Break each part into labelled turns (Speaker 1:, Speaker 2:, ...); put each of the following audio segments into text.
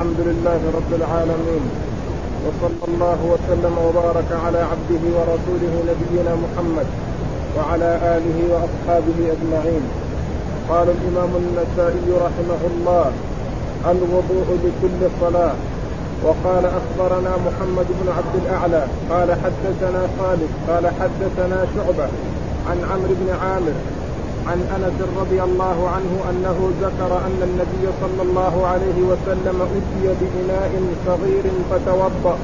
Speaker 1: الحمد لله رب العالمين وصلى الله وسلم وبارك على عبده ورسوله نبينا محمد وعلى آله وأصحابه أجمعين. قال الإمام النسائي رحمه الله الوضوء لكل صلاة. وقال أخبرنا محمد بن عبد الأعلى قال حدثنا خالد قال حدثنا شعبة عن عمرو بن عامر عن أنس رضي الله عنه أنه ذكر أن النبي صلى الله عليه وسلم أتي بإناء صغير فتوضأ.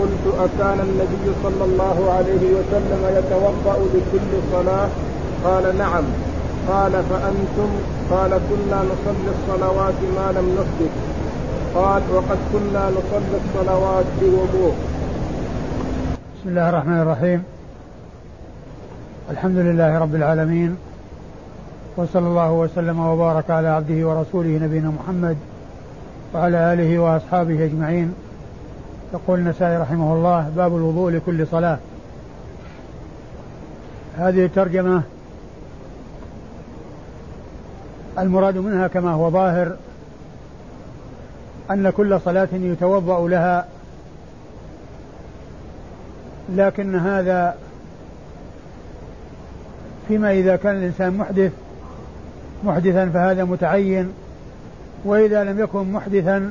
Speaker 1: قلت أكان النبي صلى الله عليه وسلم يتوضأ لكل صلاة؟ قال نعم. قال فأنتم؟ قال كنا نصلي الصلوات ما لم نحدث قال وقد كنا نصلي الصلوات بوضوء.
Speaker 2: بسم الله الرحمن الرحيم. الحمد لله رب العالمين. وصلى الله وسلم وبارك على عبده ورسوله نبينا محمد وعلى آله وأصحابه أجمعين. يقول النسائي رحمه الله باب الوضوء لكل صلاة. هذه الترجمة المراد منها كما هو ظاهر أن كل صلاة يتوضأ لها لكن هذا فيما إذا كان الإنسان محدث محدثا فهذا متعين وإذا لم يكن محدثا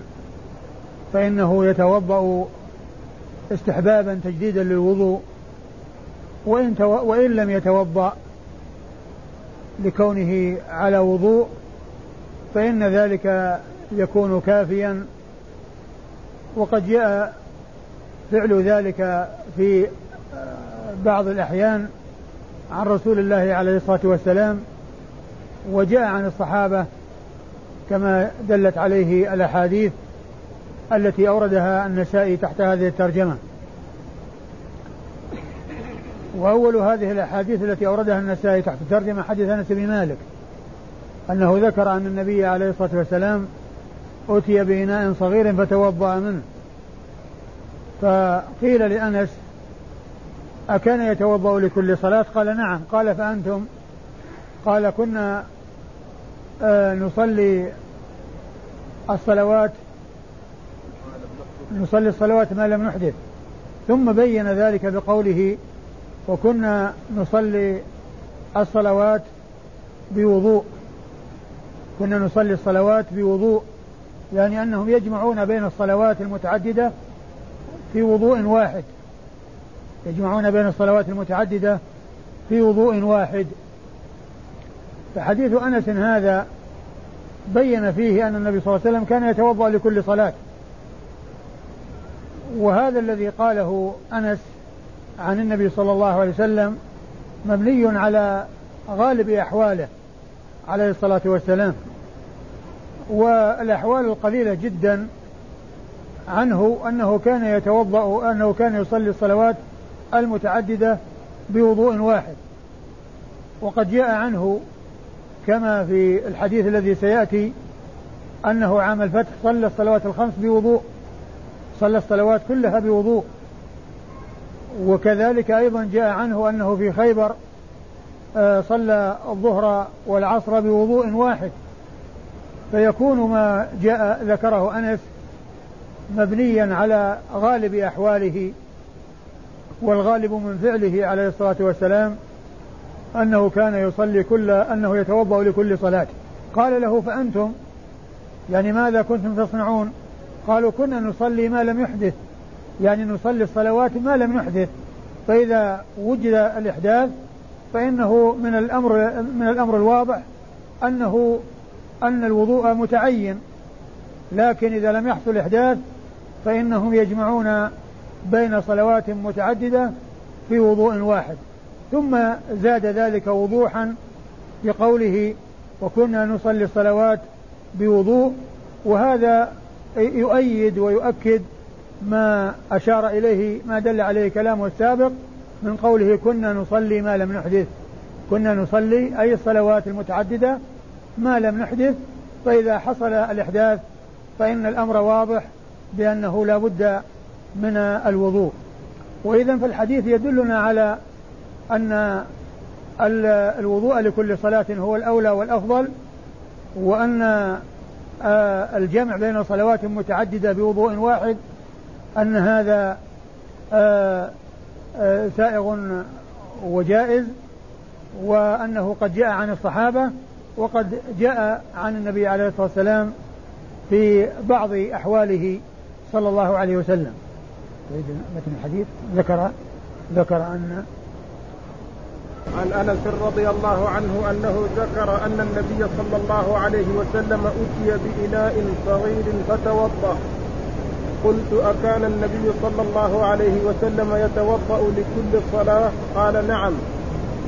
Speaker 2: فإنه يتوضأ استحبابا تجديدا للوضوء وإن, تو... وإن لم يتوضأ لكونه على وضوء فإن ذلك يكون كافيا. وقد جاء فعل ذلك في بعض الأحيان عن رسول الله عليه الصلاة والسلام وجاء عن الصحابة كما دلت عليه الأحاديث التي أوردها النسائي تحت هذه الترجمة. وأول هذه الأحاديث التي أوردها النسائي تحت الترجمة حديث أنس بن مالك أنه ذكر أن النبي عليه الصلاة والسلام أتي بإناء صغير فتوضأ منه. فقيل لأنس أكان يتوضأ لكل صلاة؟ قال نعم. قال فأنتم؟ قال كنا نصلي الصلوات نصلي الصلوات ما لم نحدث. ثم بين ذلك بقوله وكنا نصلي الصلوات بوضوء. كنا نصلي الصلوات بوضوء يعني أنهم يجمعون بين الصلوات المتعددة في وضوء واحد. يجمعون بين الصلوات المتعددة في وضوء واحد. فحديث أنس هذا بين فيه أن النبي صلى الله عليه وسلم كان يتوضأ لكل صلاة. وهذا الذي قاله أنس عن النبي صلى الله عليه وسلم مبني على غالب أحواله عليه الصلاة والسلام. والأحوال القليلة جدا عنه أنه كان يتوضأ أنه كان يصلي الصلوات المتعددة بوضوء واحد. وقد جاء عنه كما في الحديث الذي سيأتي أنه عام الفتح صلى الصلوات الخمس بوضوء صلى الصلوات كلها بوضوء. وكذلك أيضا جاء عنه أنه في خيبر آه، صلى الظهر والعصر بوضوء واحد. فيكون ما جاء ذكره أنس مبنيا على غالب أحواله والغالب من فعله عليه الصلاة والسلام. أنه كان يصلي كل أنه يتوضأ لكل صلاة. قال له فأنتم؟ يعني ماذا كنتم تصنعون؟ قالوا كنا نصلي ما لم يحدث. يعني نصلي الصلوات ما لم يحدث. فإذا وجد الإحداث فإنه من الأمر من الأمر الواضح أنه أن الوضوء متعين. لكن إذا لم يحصل إحداث فإنهم يجمعون بين صلوات متعددة في وضوء واحد. ثم زاد ذلك وضوحا بقوله وكنا نصلي الصلوات بوضوء وهذا يؤيد ويؤكد ما أشار إليه ما دل عليه كلامه السابق من قوله كنا نصلي ما لم نحدث. كنا نصلي أي الصلوات المتعددة ما لم نحدث فإذا حصل الإحداث فإن الأمر واضح بأنه لا بد من الوضوء. وإذا فالحديث يدلنا على أن الوضوء لكل صلاة هو الأولى والأفضل وأن آه الجمع بين صلوات متعددة بوضوء واحد أن هذا آه آه سائغ وجائز وأنه قد جاء عن الصحابة وقد جاء عن النبي عليه الصلاة والسلام في بعض أحواله صلى الله عليه وسلم. متن الحديث؟ ذكر ذكر أن
Speaker 1: عن انس رضي الله عنه انه ذكر ان النبي صلى الله عليه وسلم اتي بإناء صغير فتوضأ. قلت أكان النبي صلى الله عليه وسلم يتوضأ لكل صلاة؟ قال نعم.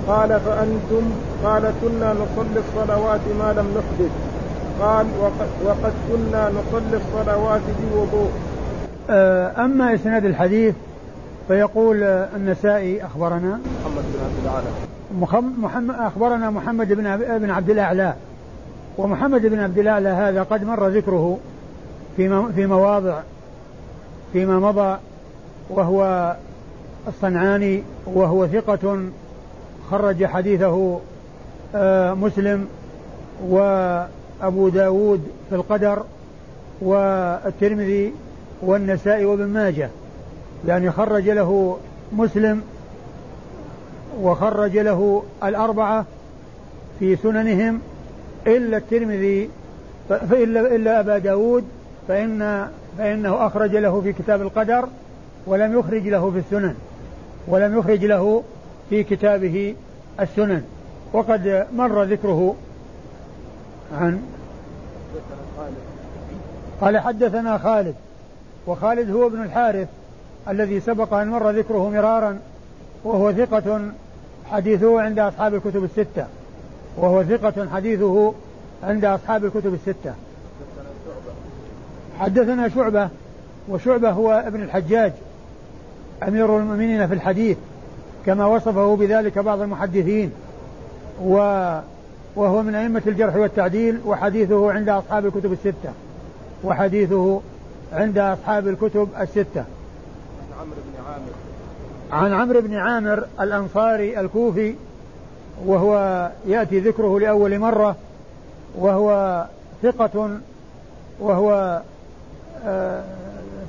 Speaker 1: قال فأنتم؟ قال كنا نصلي الصلوات ما لم نحدث. قال وقد, كنا نصلي الصلوات بوضوء.
Speaker 2: آه، أما إسناد الحديث فيقول النسائي أخبرنا
Speaker 1: محمد بن عبد الاعلى
Speaker 2: محمد أخبرنا محمد بن بن عبد الأعلى. ومحمد بن عبد الأعلى هذا قد مر ذكره في في مواضع فيما مضى وهو الصنعاني وهو ثقة خرج حديثه آه، مسلم وأبو داود في القدر والترمذي والنسائي وابن ماجه. يعني خرج له مسلم وخرج له الأربعة في سننهم إلا الترمذي فإلا إلا أبا داود فإن فإنه أخرج له في كتاب القدر ولم يخرج له في السنن ولم يخرج له في كتابه السنن. وقد مر ذكره عن قال حدثنا خالد وخالد هو ابن الحارث الذي سبق أن مر ذكره مرارا وهو ثقة حديثه عند أصحاب الكتب الستة. وهو ثقة حديثه عند أصحاب الكتب الستة. حدثنا شعبة وشعبة هو ابن الحجاج أمير المؤمنين في الحديث كما وصفه بذلك بعض المحدثين. و وهو من أئمة الجرح والتعديل وحديثه عند أصحاب الكتب الستة. وحديثه عند أصحاب الكتب الستة
Speaker 1: عن عمرو بن عامر
Speaker 2: عن عمرو بن عامر الأنصاري الكوفي وهو يأتي ذكره لأول مرة وهو ثقة وهو آه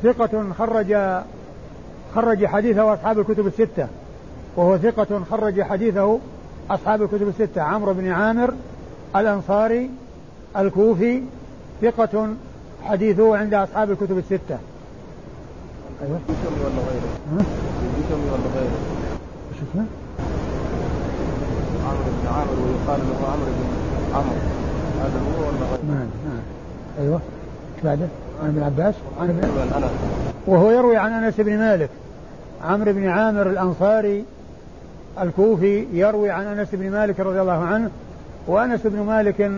Speaker 2: ثقة خرج خرج حديثه أصحاب الكتب الستة وهو ثقة خرج حديثه أصحاب الكتب الستة. عمرو بن عامر الأنصاري الكوفي ثقة حديثه عند أصحاب الكتب الستة.
Speaker 1: أيوة ولا غيره؟ ها؟ ولا غيره؟
Speaker 2: وش اسمه؟
Speaker 1: عمرو بن عامر ويقال له عمرو بن عمرو هذا هو ولا غيره؟ نعم
Speaker 2: نعم أيوه بعده عن ابن عباس عن ابن وهو يروي عن أنس بن مالك عمرو بن عامر الأنصاري الكوفي يروي عن أنس بن مالك رضي الله عنه وأنس بن مالك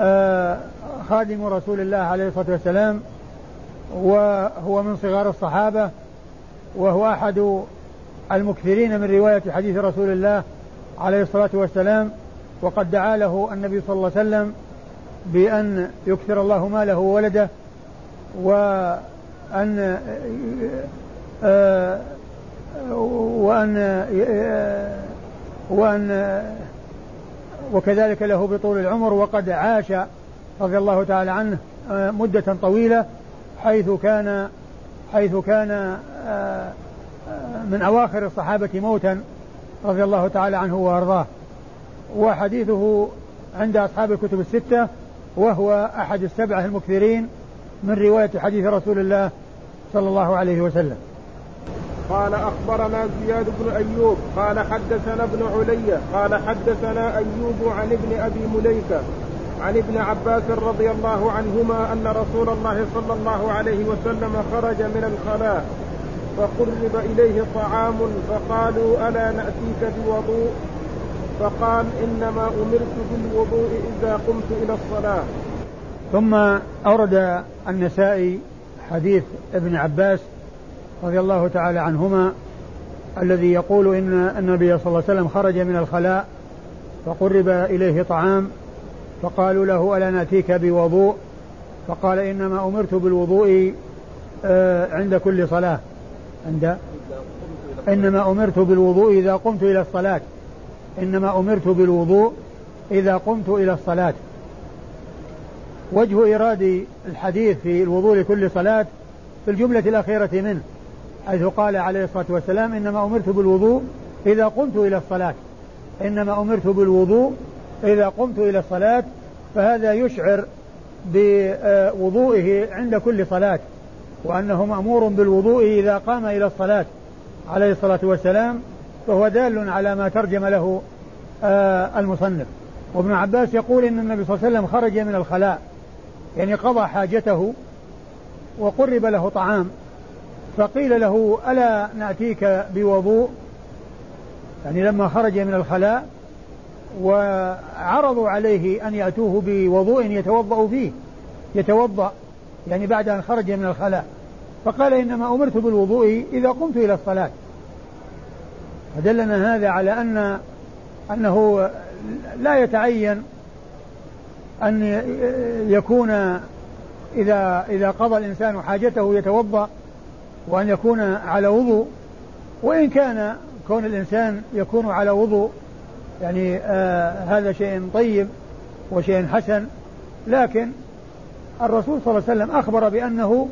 Speaker 2: آه خادم رسول الله عليه الصلاة والسلام وهو من صغار الصحابة وهو أحد المكثرين من رواية حديث رسول الله عليه الصلاة والسلام وقد دعا له النبي صلى الله عليه وسلم بأن يكثر الله ماله وولده وأن وأن وأن وكذلك له بطول العمر وقد عاش رضي الله تعالى عنه مدة طويلة حيث كان حيث كان آه، من أواخر الصحابة موتا رضي الله تعالى عنه وأرضاه. وحديثه عند أصحاب الكتب الستة وهو أحد السبعة المكثرين من رواية حديث رسول الله صلى الله عليه وسلم.
Speaker 1: قال أخبرنا زياد بن أيوب قال حدثنا ابن علي قال حدثنا أيوب عن ابن أبي مليكة عن ابن عباس رضي الله عنهما أن رسول الله صلى الله عليه وسلم خرج من الخلاء فقرب إليه طعام فقالوا ألا نأتيك بوضوء؟ فقال إنما أمرت بالوضوء إذا قمت إلى الصلاة.
Speaker 2: ثم أورد النسائي حديث ابن عباس رضي الله تعالى عنهما الذي يقول إن النبي صلى الله عليه وسلم خرج من الخلاء فقرب إليه طعام فقالوا له ألا نأتيك بوضوء؟ فقال إنما أمرت بالوضوء آه، عند كل صلاة. عند؟ إنما أمرت بالوضوء إذا قمت إلى الصلاة. إنما أمرت بالوضوء إذا قمت إلى الصلاة. وجه إيراد الحديث في الوضوء لكل صلاة في الجملة الأخيرة منه حيث قال عليه الصلاة والسلام إنما أمرت بالوضوء إذا قمت إلى الصلاة. إنما أمرت بالوضوء إذا قمت إلى الصلاة فهذا يشعر بوضوئه عند كل صلاة وأنه مأمور بالوضوء إذا قام إلى الصلاة عليه الصلاة والسلام فهو دال على ما ترجم له آه، المصنف. وابن عباس يقول إن النبي صلى الله عليه وسلم خرج من الخلاء يعني قضى حاجته وقرب له طعام فقيل له ألا نأتيك بوضوء؟ يعني لما خرج من الخلاء وعرضوا عليه أن يأتوه بوضوء يتوضأ فيه يتوضأ يعني بعد أن خرج من الخلاء. فقال إنما أمرت بالوضوء إذا قمت إلى الصلاة. فدلنا هذا على أن أنه لا يتعين أن يكون إذا إذا قضى الإنسان حاجته يتوضأ وأن يكون على وضوء. وإن كان كون الإنسان يكون على وضوء يعني آه هذا شيء طيب وشيء حسن. لكن الرسول صلى الله عليه وسلم أخبر بأنه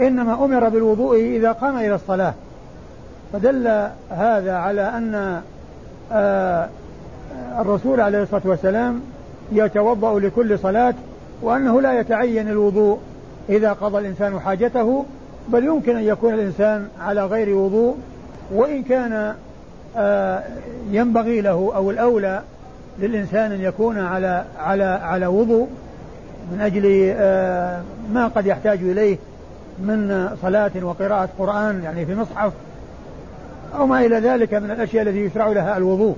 Speaker 2: إنما أمر بالوضوء إذا قام إلى الصلاة. فدل هذا على أن آه الرسول عليه الصلاة والسلام يتوضأ لكل صلاة وأنه لا يتعين الوضوء إذا قضى الإنسان حاجته بل يمكن أن يكون الإنسان على غير وضوء. وإن كان ينبغي له أو الأولى للإنسان أن يكون على على على وضوء من أجل آه، ما قد يحتاج إليه من صلاة وقراءة قرآن يعني في مصحف أو ما إلى ذلك من الأشياء التي يشرع لها الوضوء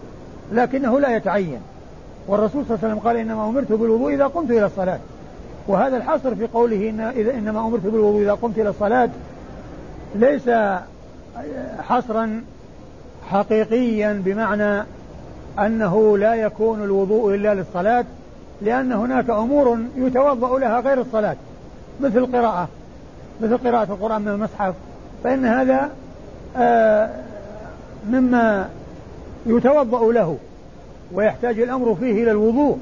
Speaker 2: لكنه لا يتعين. والرسول صلى الله عليه وسلم قال إنما أمرت بالوضوء إذا قمت إلى الصلاة. وهذا الحصر في قوله إن إذا إنما أمرت بالوضوء إذا قمت إلى الصلاة ليس حصرا حقيقيا بمعنى أنه لا يكون الوضوء إلا للصلاة لأن هناك أمور يتوضأ لها غير الصلاة مثل القراءة مثل قراءة القرآن من المصحف فإن هذا آه مما يتوضأ له ويحتاج الأمر فيه إلى الوضوء.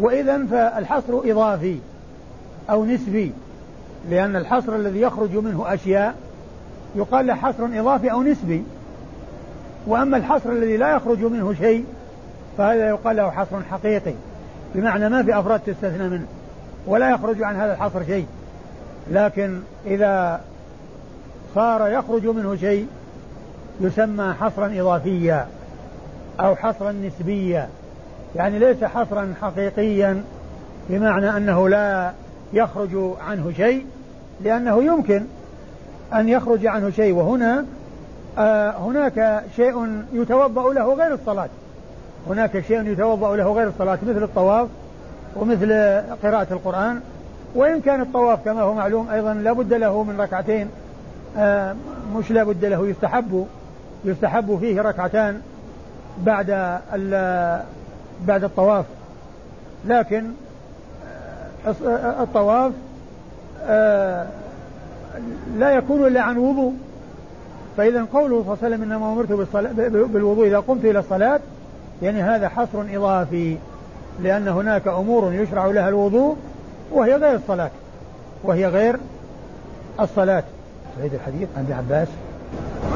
Speaker 2: وإذا فالحصر إضافي أو نسبي لأن الحصر الذي يخرج منه أشياء يقال له حصر إضافي أو نسبي. وأما الحصر الذي لا يخرج منه شيء فهذا يقال له حصر حقيقي بمعنى ما في أفراد تستثنى منه ولا يخرج عن هذا الحصر شيء. لكن إذا صار يخرج منه شيء يسمى حصرا إضافيا أو حصرا نسبيا. يعني ليس حصرا حقيقيا بمعنى أنه لا يخرج عنه شيء لأنه يمكن أن يخرج عنه شيء. وهنا هناك شيء يتوضأ له غير الصلاة. هناك شيء يتوضأ له غير الصلاة مثل الطواف ومثل قراءة القرآن. وإن كان الطواف كما هو معلوم أيضا لا بد له من ركعتين آه مش لا بد له يستحب يستحب فيه ركعتان بعد بعد الطواف. لكن آه، الطواف آه، لا يكون إلا عن وضوء. فإذا قوله صلى الله عليه وسلم إنما أمرت بالوضوء إذا قمت إلى الصلاة يعني هذا حصر إضافي لأن هناك أمور يشرع لها الوضوء وهي غير الصلاة. وهي غير الصلاة. سعيد الحديث عن ابن عباس.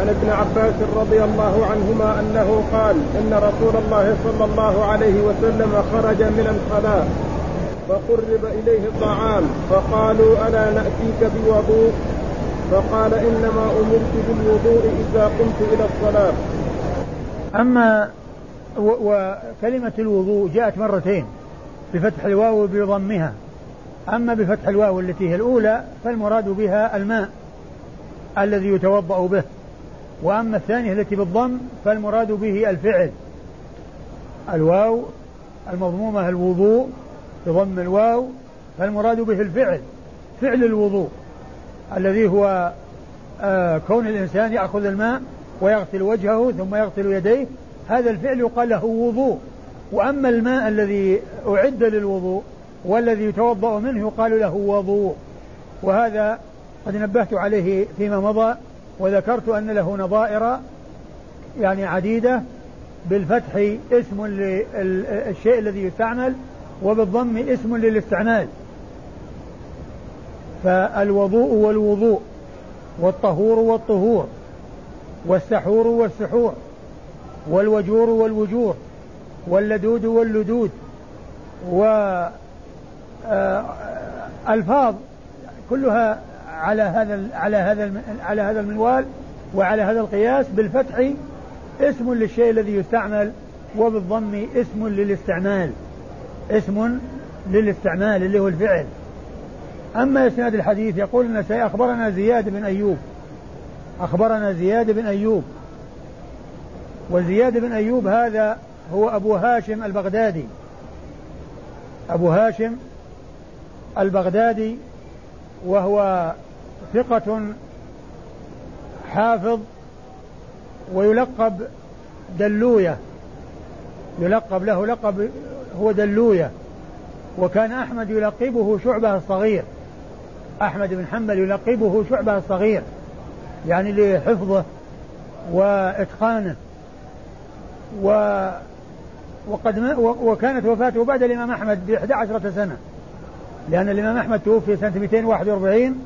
Speaker 1: عن ابن عباس رضي الله عنهما أنه قال إن رسول الله صلى الله عليه وسلم خرج من الخلاء فقرب إليه الطعام فقالوا ألا نأتيك بوضوء؟ فقال إنما أمرت بالوضوء إذا قمت إلى الصلاة.
Speaker 2: أما وكلمه الوضوء جاءت مرتين بفتح الواو بضمها أما بفتح الواو التي هي الأولى فالمراد بها الماء الذي يتوضأ به. وأما الثانية التي بالضم فالمراد به الفعل. الواو المضمومة الوضوء بضم الواو فالمراد به الفعل فعل الوضوء. الذي هو آه كون الإنسان يأخذ الماء ويغسل وجهه ثم يغسل يديه هذا الفعل يقال له وضوء. وأما الماء الذي أعد للوضوء والذي يتوضأ منه يقال له وضوء. وهذا قد نبهت عليه فيما مضى وذكرت أن له نظائر يعني عديدة بالفتح اسم للشيء الذي يستعمل وبالضم اسم للاستعمال. فالوضوء والوضوء والطهور والطهور والسحور والسحور والوجور والوجور واللدود واللدود و آه، كلها على هذا على هذا على هذا المنوال وعلى هذا القياس بالفتح اسم للشيء الذي يستعمل وبالضم اسم للاستعمال اسم للاستعمال اللي هو الفعل. أما إسناد الحديث يقول النسائي أخبرنا زياد بن أيوب. أخبرنا زياد بن أيوب. وزياد بن أيوب هذا هو أبو هاشم البغدادي. أبو هاشم البغدادي وهو ثقة حافظ ويلقب دلوية. يلقب له لقب هو دلوية. وكان أحمد يلقبه شعبة الصغير. أحمد بن حنبل يلقبه شعبة الصغير يعني لحفظه وإتقانه. و وقد وكانت وفاته بعد الإمام أحمد ب 11 سنة لأن الإمام أحمد توفي سنة 241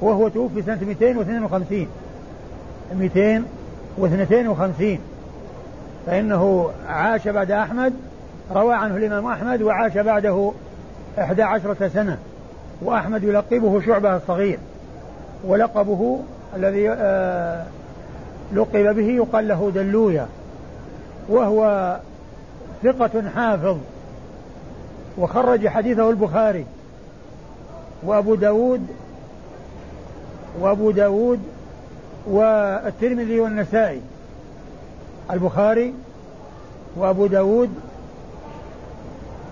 Speaker 2: وهو توفي سنة 252 252 فإنه عاش بعد أحمد روى عنه الإمام أحمد وعاش بعده 11 سنة. وأحمد يلقبه شعبة الصغير ولقبه الذي آه لقب به يقال له دلويا وهو ثقة حافظ وخرج حديثه البخاري وأبو داود وأبو داود والترمذي والنسائي البخاري وأبو داود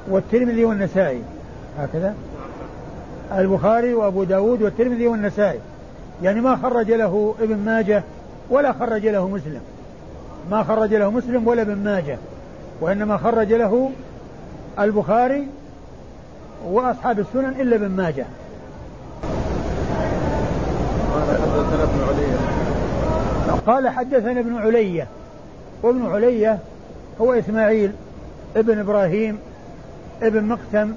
Speaker 2: والترمذي والنسائي هكذا. البخاري وأبو داود والترمذي والنسائي. يعني ما خرج له ابن ماجه ولا خرج له مسلم. ما خرج له مسلم ولا ابن ماجه. وإنما خرج له البخاري وأصحاب السنن إلا ابن ماجه. قال حدثنا ابن علية. وابن علية هو إسماعيل ابن إبراهيم ابن مقسم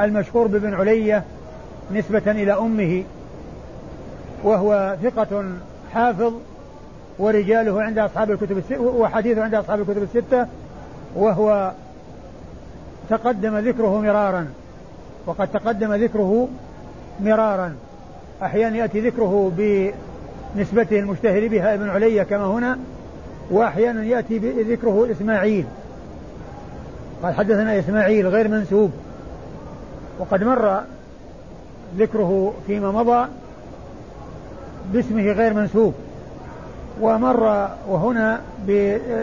Speaker 2: المشهور بابن علية نسبة إلى أمه وهو ثقة حافظ ورجاله عند أصحاب الكتب الستة وحديثه عند أصحاب الكتب الستة وهو تقدم ذكره مرارا وقد تقدم ذكره مرارا. أحيانا يأتي ذكره بنسبته المشتهر بها ابن علي كما هنا وأحيانا يأتي ذكره إسماعيل. قال حدثنا إسماعيل غير منسوب وقد مر ذكره فيما مضى باسمه غير منسوب. ومر وهنا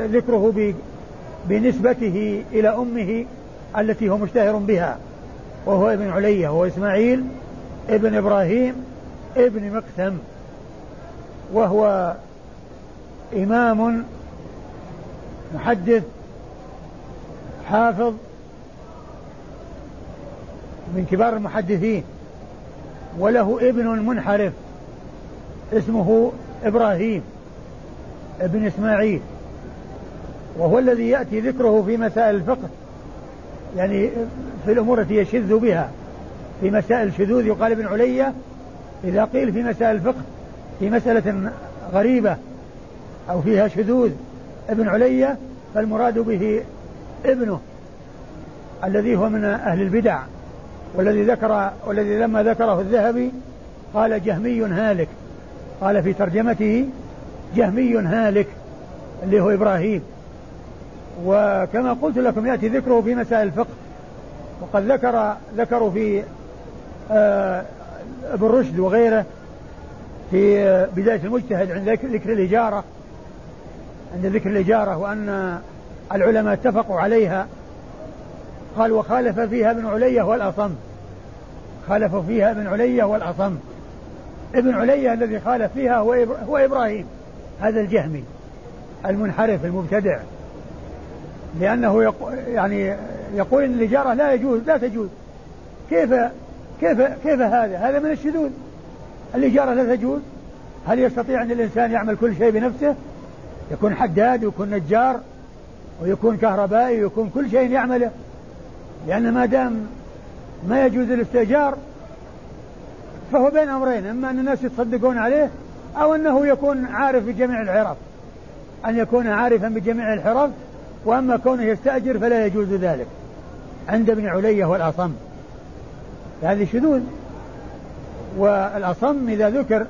Speaker 2: ذكره بنسبته إلى أمه التي هو مشتهر بها. وهو ابن علية وهو إسماعيل ابن إبراهيم ابن مقسم. وهو إمام محدث حافظ من كبار المحدثين. وله ابن منحرف اسمه إبراهيم ابن إسماعيل وهو الذي يأتي ذكره في مسائل الفقه يعني في الأمور التي يشذ بها في مسائل الشذوذ يقال ابن علية إذا قيل في مسائل الفقه في مسألة غريبة أو فيها شذوذ ابن علية فالمراد به ابنه الذي هو من أهل البدع. والذي ذكر والذي لما ذكره الذهبي قال جهمي هالك. قال في ترجمته جهمي هالك اللي هو إبراهيم. وكما قلت لكم يأتي ذكره في مسائل الفقه. وقد ذكر ذكروا في آه ابن رشد وغيره في آه بداية المجتهد عند ذكر الإجارة. عند ذكر الإجارة وأن العلماء اتفقوا عليها. قال وخالف فيها ابن علية والأصم. خالف فيها ابن علية والأصم. ابن علية الذي خالف فيها هو, هو إبراهيم هذا الجهمي المنحرف المبتدع. لأنه يقو يعني يقول إن الإجارة لا يجوز لا تجوز. كيف كيف كيف هذا؟ هذا من الشذوذ. الإجارة لا تجوز. هل يستطيع أن الإنسان يعمل كل شيء بنفسه؟ يكون حداد ويكون نجار ويكون كهربائي ويكون كل شيء يعمله. لأن ما دام ما يجوز الاستئجار فهو بين أمرين إما أن الناس يتصدقون عليه أو أنه يكون عارف بجميع العرف أن يكون عارفا بجميع الحرف وأما كونه يستأجر فلا يجوز ذلك. عند ابن علية والأصم. هذه شذوذ. والأصم إذا ذكر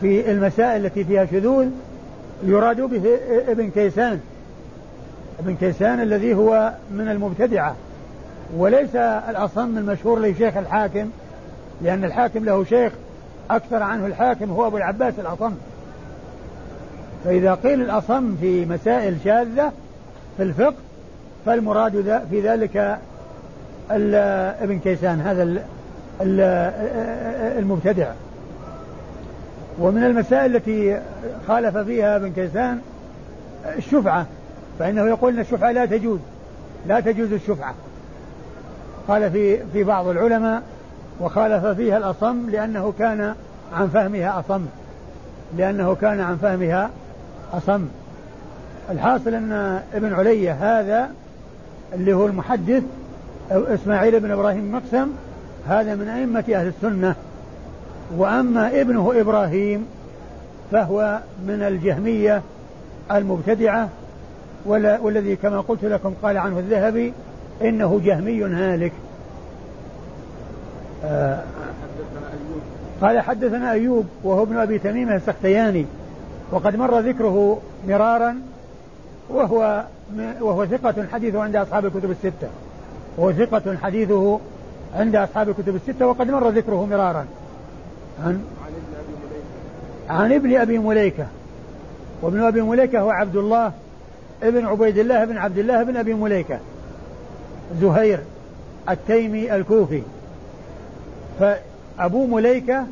Speaker 2: في المسائل التي فيها شذوذ يراد به ابن كيسان. ابن كيسان الذي هو من المبتدعة. وليس الأصم المشهور لشيخ الحاكم لأن الحاكم له شيخ أكثر عنه الحاكم هو أبو العباس الأصم. فإذا قيل الأصم في مسائل شاذة في الفقه فالمراد في ذلك ابن كيسان هذا المبتدع. ومن المسائل التي خالف فيها ابن كيسان الشفعة فإنه يقول أن الشفعة لا تجوز لا تجوز الشفعة. قال في في بعض العلماء وخالف فيها الأصم لأنه كان عن فهمها أصم. لأنه كان عن فهمها أصم. الحاصل أن ابن علية هذا اللي هو المحدث أو إسماعيل بن إبراهيم مقسم هذا من أئمة أهل السنة. وأما ابنه إبراهيم فهو من الجهمية المبتدعة والذي كما قلت لكم قال عنه الذهبي إنه جهمي هالك. آه قال حدثنا أيوب وهو ابن أبي تميم السختياني وقد مر ذكره مرارا وهو وهو ثقة حديثه عند أصحاب الكتب الستة. وهو ثقة حديثه عند أصحاب الكتب الستة وقد مر ذكره مرارا. عن؟ عن ابن أبي مليكة. وابن أبي مليكة هو عبد الله ابن عبيد الله بن عبد الله بن أبي مليكة. زهير التيمي الكوفي. فأبو مليكة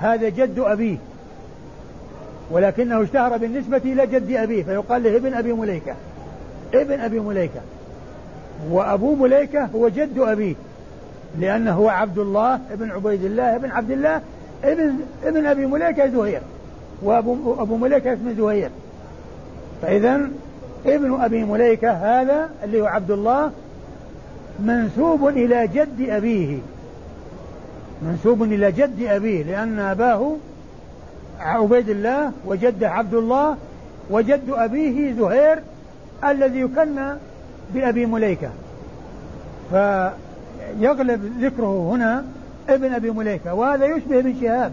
Speaker 2: هذا جد أبيه ولكنه اشتهر بالنسبة إلى جد أبيه فيقال له ابن أبي مليكة ابن أبي مليكة. وأبو مليكة هو جد أبيه لأنه هو عبد الله ابن عبيد الله ابن عبد الله ابن ابن أبي مليكة زهير وأبو أبو مليكة اسمه زهير. فإذا ابن أبي مليكة هذا اللي هو عبد الله منسوب إلى جد أبيه. منسوب إلى جد أبيه لأن أباه عبيد الله وجده عبد الله وجد أبيه زهير الذي يكنى بأبي مليكة. فيغلب ذكره هنا ابن أبي مليكة وهذا يشبه ابن شهاب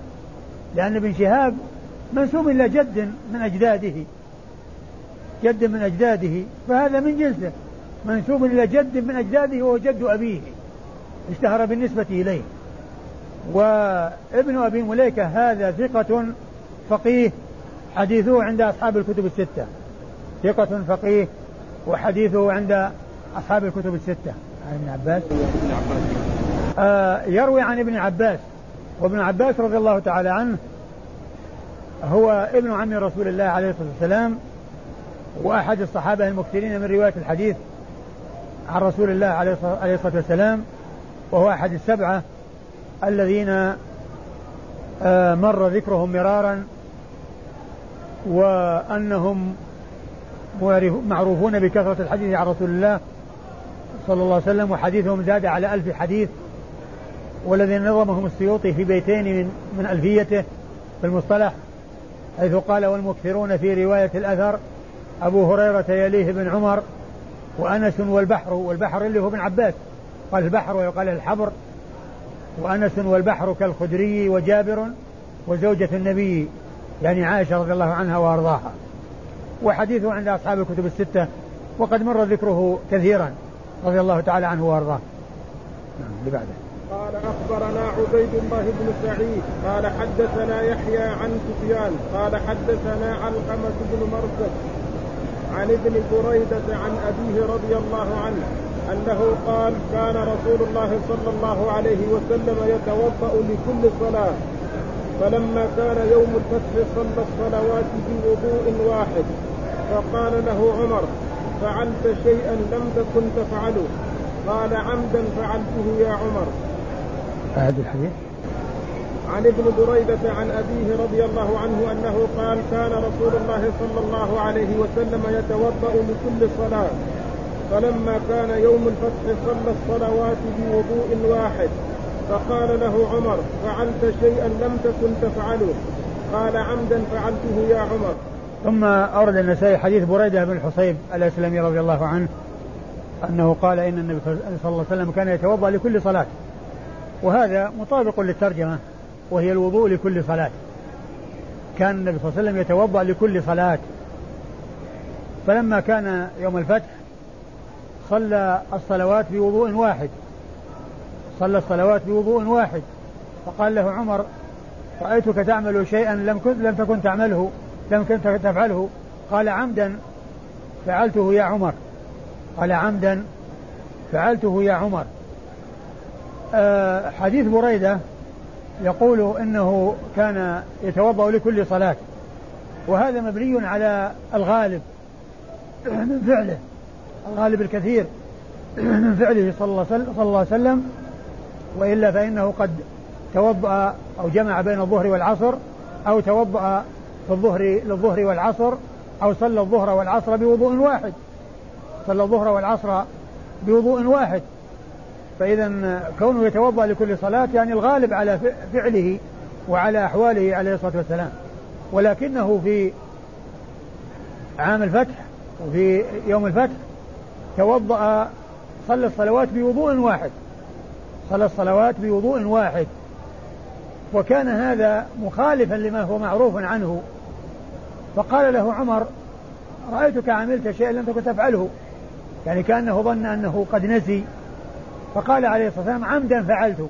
Speaker 2: لأن ابن شهاب منسوب إلى جد من أجداده. جد من أجداده فهذا من جنسه. منسوب إلى جد من أجداده وهو جد أبيه اشتهر بالنسبة إليه. وابن أبي مليكة هذا ثقة فقيه حديثه عند أصحاب الكتب الستة. ثقة فقيه وحديثه عند أصحاب الكتب الستة. عن ابن عباس؟ آه يروي عن ابن عباس وابن عباس رضي الله تعالى عنه هو ابن عم رسول الله عليه الصلاة والسلام وأحد الصحابة المكثرين من رواية الحديث. عن رسول الله عليه الصلاة والسلام وهو أحد السبعة الذين آه، مر ذكرهم مرارا وأنهم معروفون بكثرة الحديث عن رسول الله صلى الله عليه وسلم وحديثهم زاد على ألف حديث والذين نظمهم السيوطي في بيتين من, من ألفيته في المصطلح حيث قال والمكثرون في رواية الأثر أبو هريرة يليه بن عمر وأنس والبحر والبحر اللي هو ابن عباس. قال البحر ويقال الحبر. وأنس والبحر كالخدري وجابر وزوجة النبي يعني عائشة رضي الله عنها وأرضاها. وحديثه عند أصحاب الكتب الستة وقد مر ذكره كثيرا رضي الله تعالى عنه وأرضاه. نعم اللي بعده.
Speaker 1: قال أخبرنا عبيد الله بن سعيد قال حدثنا يحيى عن سفيان قال حدثنا علقمة بن مرثد عن ابن بريدة عن أبيه رضي الله عنه أنه قال كان رسول الله صلى الله عليه وسلم يتوضأ لكل صلاة فلما كان يوم الفتح صلى الصلوات بوضوء واحد فقال له عمر فعلت شيئا لم تكن تفعله؟ قال عمدا فعلته يا عمر.
Speaker 2: هذا الحديث؟
Speaker 1: عن ابن بريدة عن أبيه رضي الله عنه أنه قال كان رسول الله صلى الله عليه وسلم يتوضأ لكل صلاة. فلما كان يوم الفتح صلى الصلوات بوضوء واحد. فقال له عمر فعلت شيئا لم تكن تفعله. قال عمدا فعلته يا عمر.
Speaker 2: ثم أورد النسائي حديث بريدة بن الحصيب الأسلمي رضي الله عنه أنه قال إن النبي صلى الله عليه وسلم كان يتوضأ لكل صلاة. وهذا مطابق للترجمة. وهي الوضوء لكل صلاة. كان النبي صلى الله عليه وسلم يتوضأ لكل صلاة. فلما كان يوم الفتح صلى الصلوات بوضوء واحد. صلى الصلوات بوضوء واحد. فقال له عمر رأيتك تعمل شيئا لم كنت لم تكن تعمله لم كنت تفعله؟ قال عمدا فعلته يا عمر. قال عمدا فعلته يا عمر. أه حديث بريدة يقول إنه كان يتوضأ لكل صلاة وهذا مبني على الغالب من فعله الغالب الكثير من فعله صلى الله عليه وسلم وإلا فإنه قد توضأ أو جمع بين الظهر والعصر أو توضأ في الظهر للظهر والعصر أو صلى الظهر والعصر بوضوء واحد. صلى الظهر والعصر بوضوء واحد. فإذا كونه يتوضأ لكل صلاة يعني الغالب على فعله وعلى أحواله عليه الصلاة والسلام. ولكنه في عام الفتح وفي يوم الفتح توضأ صلى الصلوات بوضوء واحد. صلى الصلوات بوضوء واحد. وكان هذا مخالفا لما هو معروف عنه. فقال له عمر رأيتك عملت شيئا لم تكن تفعله. يعني كأنه ظن أنه قد نسي. فقال عليه الصلاة والسلام عمدا فعلت.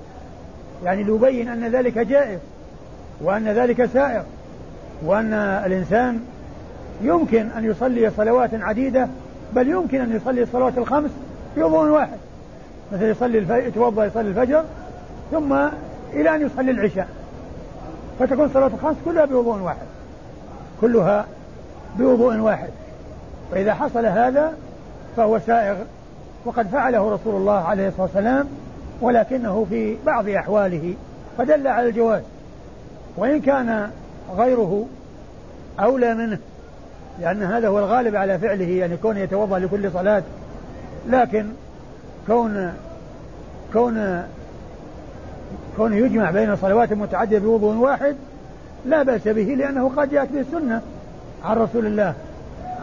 Speaker 2: يعني ليبين أن ذلك جائز وأن ذلك سائر وأن الإنسان يمكن أن يصلي صلوات عديدة بل يمكن أن يصلي الصلوات الخمس في وضوء واحد. مثل يصلي الف... يتوضأ يصلي الفجر ثم إلى أن يصلي العشاء. فتكون صلاة الخمس كلها بوضوء واحد. كلها بوضوء واحد. فإذا حصل هذا فهو سائغ وقد فعله رسول الله عليه الصلاة والسلام ولكنه في بعض أحواله فدل على الجواز. وإن كان غيره أولى منه لأن هذا هو الغالب على فعله يعني كونه يتوضأ لكل صلاة. لكن كون كون كون يجمع بين صلوات متعددة بوضوء واحد لا بأس به لأنه قد جاءت به السنة عن رسول الله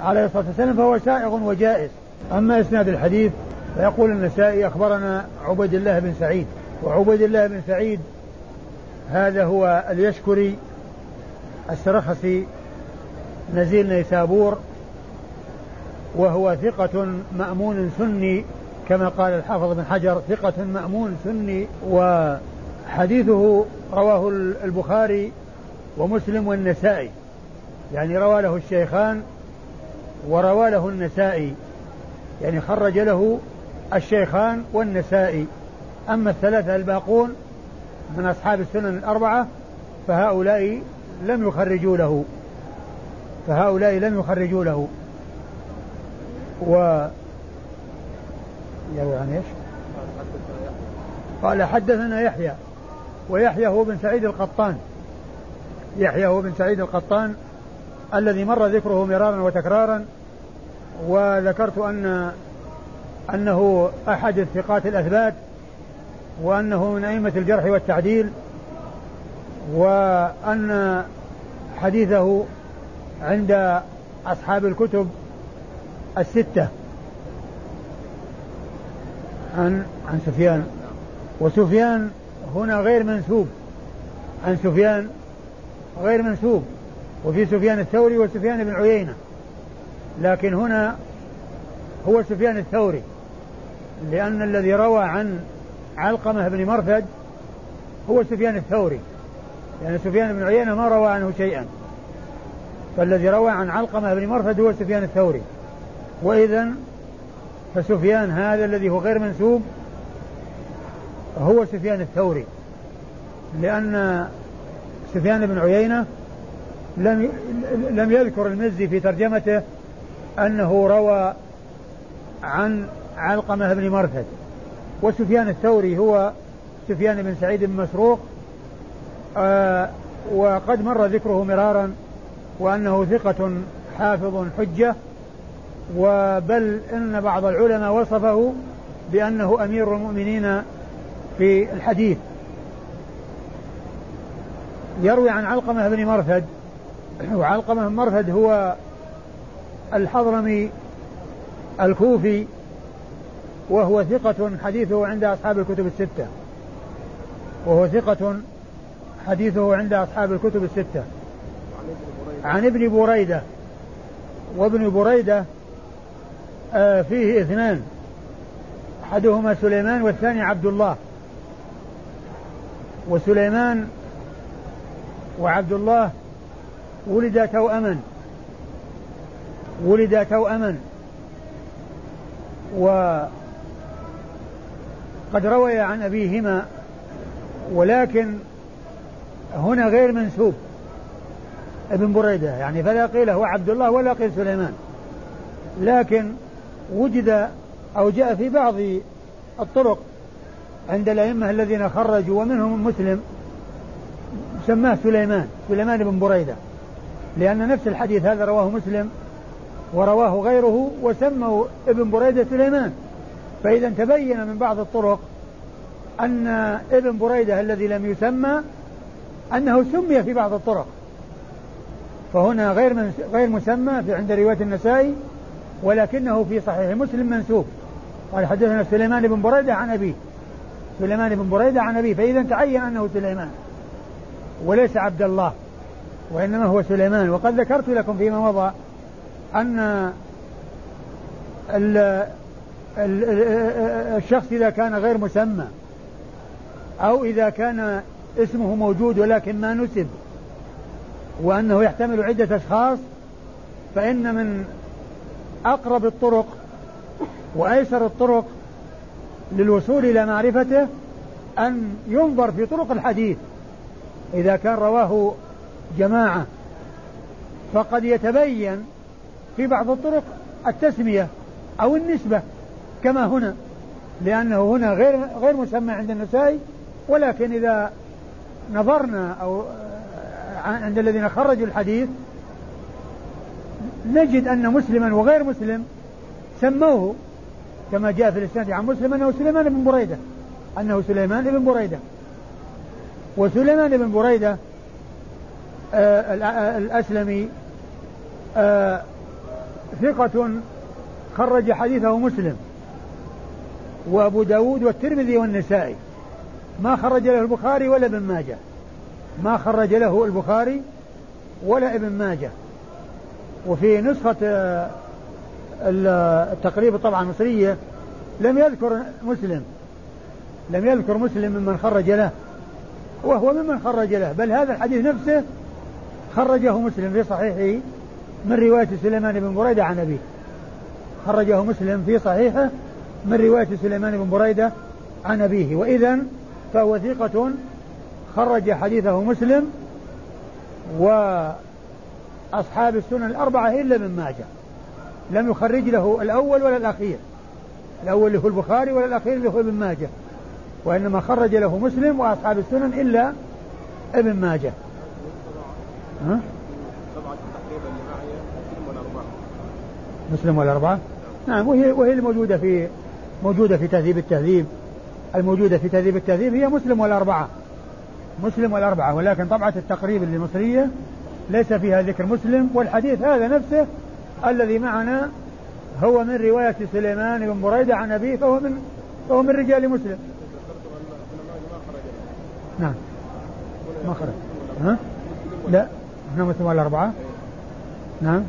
Speaker 2: عليه الصلاة والسلام فهو سائغ وجائز. أما إسناد الحديث فيقول النسائي أخبرنا عبيد الله بن سعيد. وعبيد الله بن سعيد هذا هو اليشكري السرخسي نزيل نيسابور وهو ثقة مأمون سني كما قال الحافظ بن حجر ثقة مأمون سني وحديثه رواه البخاري ومسلم والنسائي. يعني روى له الشيخان وروى له النسائي. يعني خرج له الشيخان والنسائي. أما الثلاثة الباقون من أصحاب السنن الأربعة فهؤلاء لم يخرجوا له. فهؤلاء لم يخرجوا له. و يعني إيش؟ قال حدثنا يحيى ويحيى هو بن سعيد القطان. يحيى هو بن سعيد القطان الذي مر ذكره مرارا وتكرارا وذكرت أن أنه أحد الثقات الأثبات وأنه من أئمة الجرح والتعديل وأن حديثه عند أصحاب الكتب الستة. عن عن سفيان. وسفيان هنا غير منسوب. عن سفيان غير منسوب. وفي سفيان الثوري وسفيان بن عيينة. لكن هنا هو سفيان الثوري. لأن الذي روى عن علقمة بن مرثد هو سفيان الثوري. يعني سفيان بن عيينة ما روى عنه شيئا. فالذي روى عن علقمة بن مرثد هو سفيان الثوري. وإذا فسفيان هذا الذي هو غير منسوب هو سفيان الثوري. لأن سفيان بن عيينة لم لم يذكر المزي في ترجمته أنه روى عن علقمة بن مرثد. وسفيان الثوري هو سفيان بن سعيد بن مسروق آه وقد مر ذكره مرارا وأنه ثقة حافظ حجة وبل إن بعض العلماء وصفه بأنه أمير المؤمنين في الحديث. يروي عن علقمة بن مرثد وعلقمة بن مرثد هو الحضرمي الكوفي وهو ثقة حديثه عند أصحاب الكتب الستة. وهو ثقة حديثه عند أصحاب الكتب الستة. عن ابن بريدة. وابن بريدة آه فيه اثنان. أحدهما سليمان والثاني عبد الله. وسليمان وعبد الله ولدا توأما. ولدا توأما. وقد روي عن أبيهما ولكن هنا غير منسوب. ابن بريدة يعني فلا قيل هو عبد الله ولا قيل سليمان. لكن وجد أو جاء في بعض الطرق عند الأئمة الذين خرجوا ومنهم مسلم سماه سليمان سليمان بن بريدة. لأن نفس الحديث هذا رواه مسلم ورواه غيره وسموا ابن بريدة سليمان. فإذا تبين من بعض الطرق أن ابن بريدة الذي لم يسمى أنه سمي في بعض الطرق. فهنا غير من غير مسمى في عند رواية النسائي ولكنه في صحيح مسلم منسوب. قال حدثنا سليمان بن بريدة عن أبيه. سليمان بن بريدة عن أبيه. فإذا تعين أنه سليمان وليس عبد الله وإنما هو سليمان. وقد ذكرت لكم فيما مضى أن الشخص إذا كان غير مسمى أو إذا كان اسمه موجود ولكن ما نسب وأنه يحتمل عدة أشخاص فإن من أقرب الطرق وأيسر الطرق للوصول إلى معرفته أن ينظر في طرق الحديث. إذا كان رواه جماعة فقد يتبين في بعض الطرق التسمية أو النسبة. كما هنا لأنه هنا غير غير مسمى عند النسائي ولكن إذا نظرنا أو عند الذين خرجوا الحديث نجد أن مسلما وغير مسلم سموه كما جاء في الإسناد عن مسلم أنه سليمان بن بريدة أنه سليمان بن بريدة. وسليمان بن بريدة آه الأسلمي آه ثقة خرج حديثه مسلم. وأبو داود والترمذي والنسائي. ما خرج له البخاري ولا ابن ماجه. ما خرج له البخاري ولا ابن ماجه. وفي نسخة آه، التقريب طبعا مصرية لم يذكر مسلم. لم يذكر مسلم ممن خرج له. وهو ممن خرج له. بل هذا الحديث نفسه خرجه مسلم في صحيحه من رواية سليمان بن بريدة عن أبيه. خرجه مسلم في صحيحه من رواية سليمان بن بريدة عن أبيه. وإذا فهو ثقة خرج حديثه مسلم وأصحاب السنن الأربعة إلا من ماجه. لم يخرج له الأول ولا الأخير. الأول اللي هو البخاري ولا الأخير اللي هو ابن ماجه. وإنما خرج له مسلم وأصحاب السنن إلا ابن ماجه. ها؟ مسلم والأربعة؟ نعم وهي وهي الموجودة في موجودة في تهذيب التهذيب. الموجودة في تهذيب التهذيب هي مسلم والأربعة. مسلم والأربعة ولكن طبعة التقريب المصرية ليس فيها ذكر مسلم والحديث هذا نفسه الذي معنا هو من رواية سليمان بن بريدة عن أبيه فهو من فهو من رجال مسلم. نعم. ما خرج. ها؟ لا. إحنا مسلم والأربعة؟ نعم.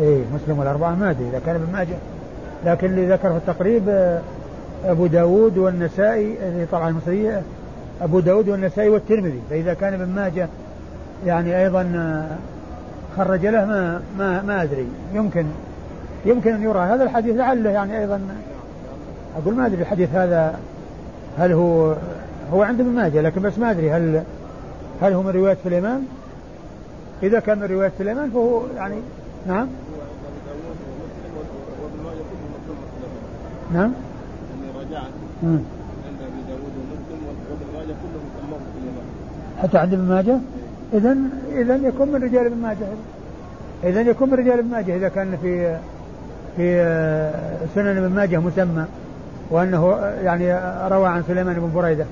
Speaker 2: إيه مسلم والأربعة ما أدري. إذا كان ابن ماجه لكن اللي ذكر في التقريب آه، أبو داود والنسائي طبعا المصرية أبو داود والنسائي والترمذي. فإذا كان ابن ماجه يعني أيضا آه، خرج له ما ما ما أدري. يمكن يمكن أن يرى هذا الحديث لعله يعني أيضا أقول ما أدري الحديث هذا هل هو هو عند ابن ماجه لكن بس ما أدري هل هل هو من رواية سليمان؟ إذا كان من رواية سليمان فهو يعني نعم. نعم. عند أبي داود ومسلم وابن ماجه كلهم سموه سليمان حتى عند ابن ماجه؟ اذا اذا يكون من رجال ابن ماجه. إذا يكون من رجال ابن ماجه إذا كان في في سنن ابن ماجه مسمى وأنه يعني روى عن سليمان بن بريدة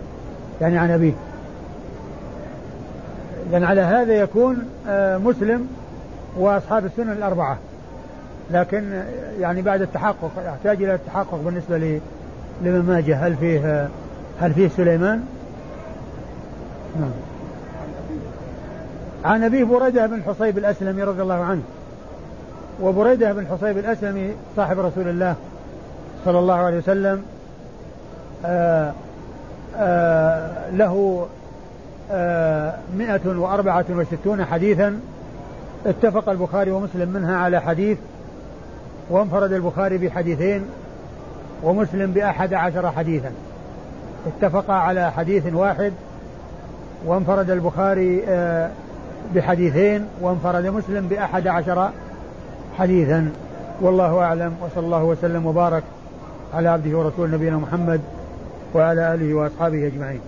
Speaker 2: يعني عن أبيه. لأن على هذا يكون مسلم وأصحاب السنن الأربعة. لكن يعني بعد التحقق يحتاج إلى التحقق بالنسبة لابن ماجه هل فيه هل فيه سليمان؟ نعم. عن أبي بريدة بن حصيب الأسلمي رضي الله عنه وبريدة بن حصيب الأسلمي صاحب رسول الله صلى الله عليه وسلم آآ آآ له مئة وأربعة وستون حديثا اتفق البخاري ومسلم منها على حديث وانفرد البخاري بحديثين ومسلم بأحد عشر حديثا. اتفقا على حديث واحد وانفرد البخاري آه، بحديثين وانفرد مسلم بأحد عشر حديثا. والله أعلم وصلى الله وسلم وبارك على عبده ورسول نبينا محمد وعلى آله وأصحابه أجمعين.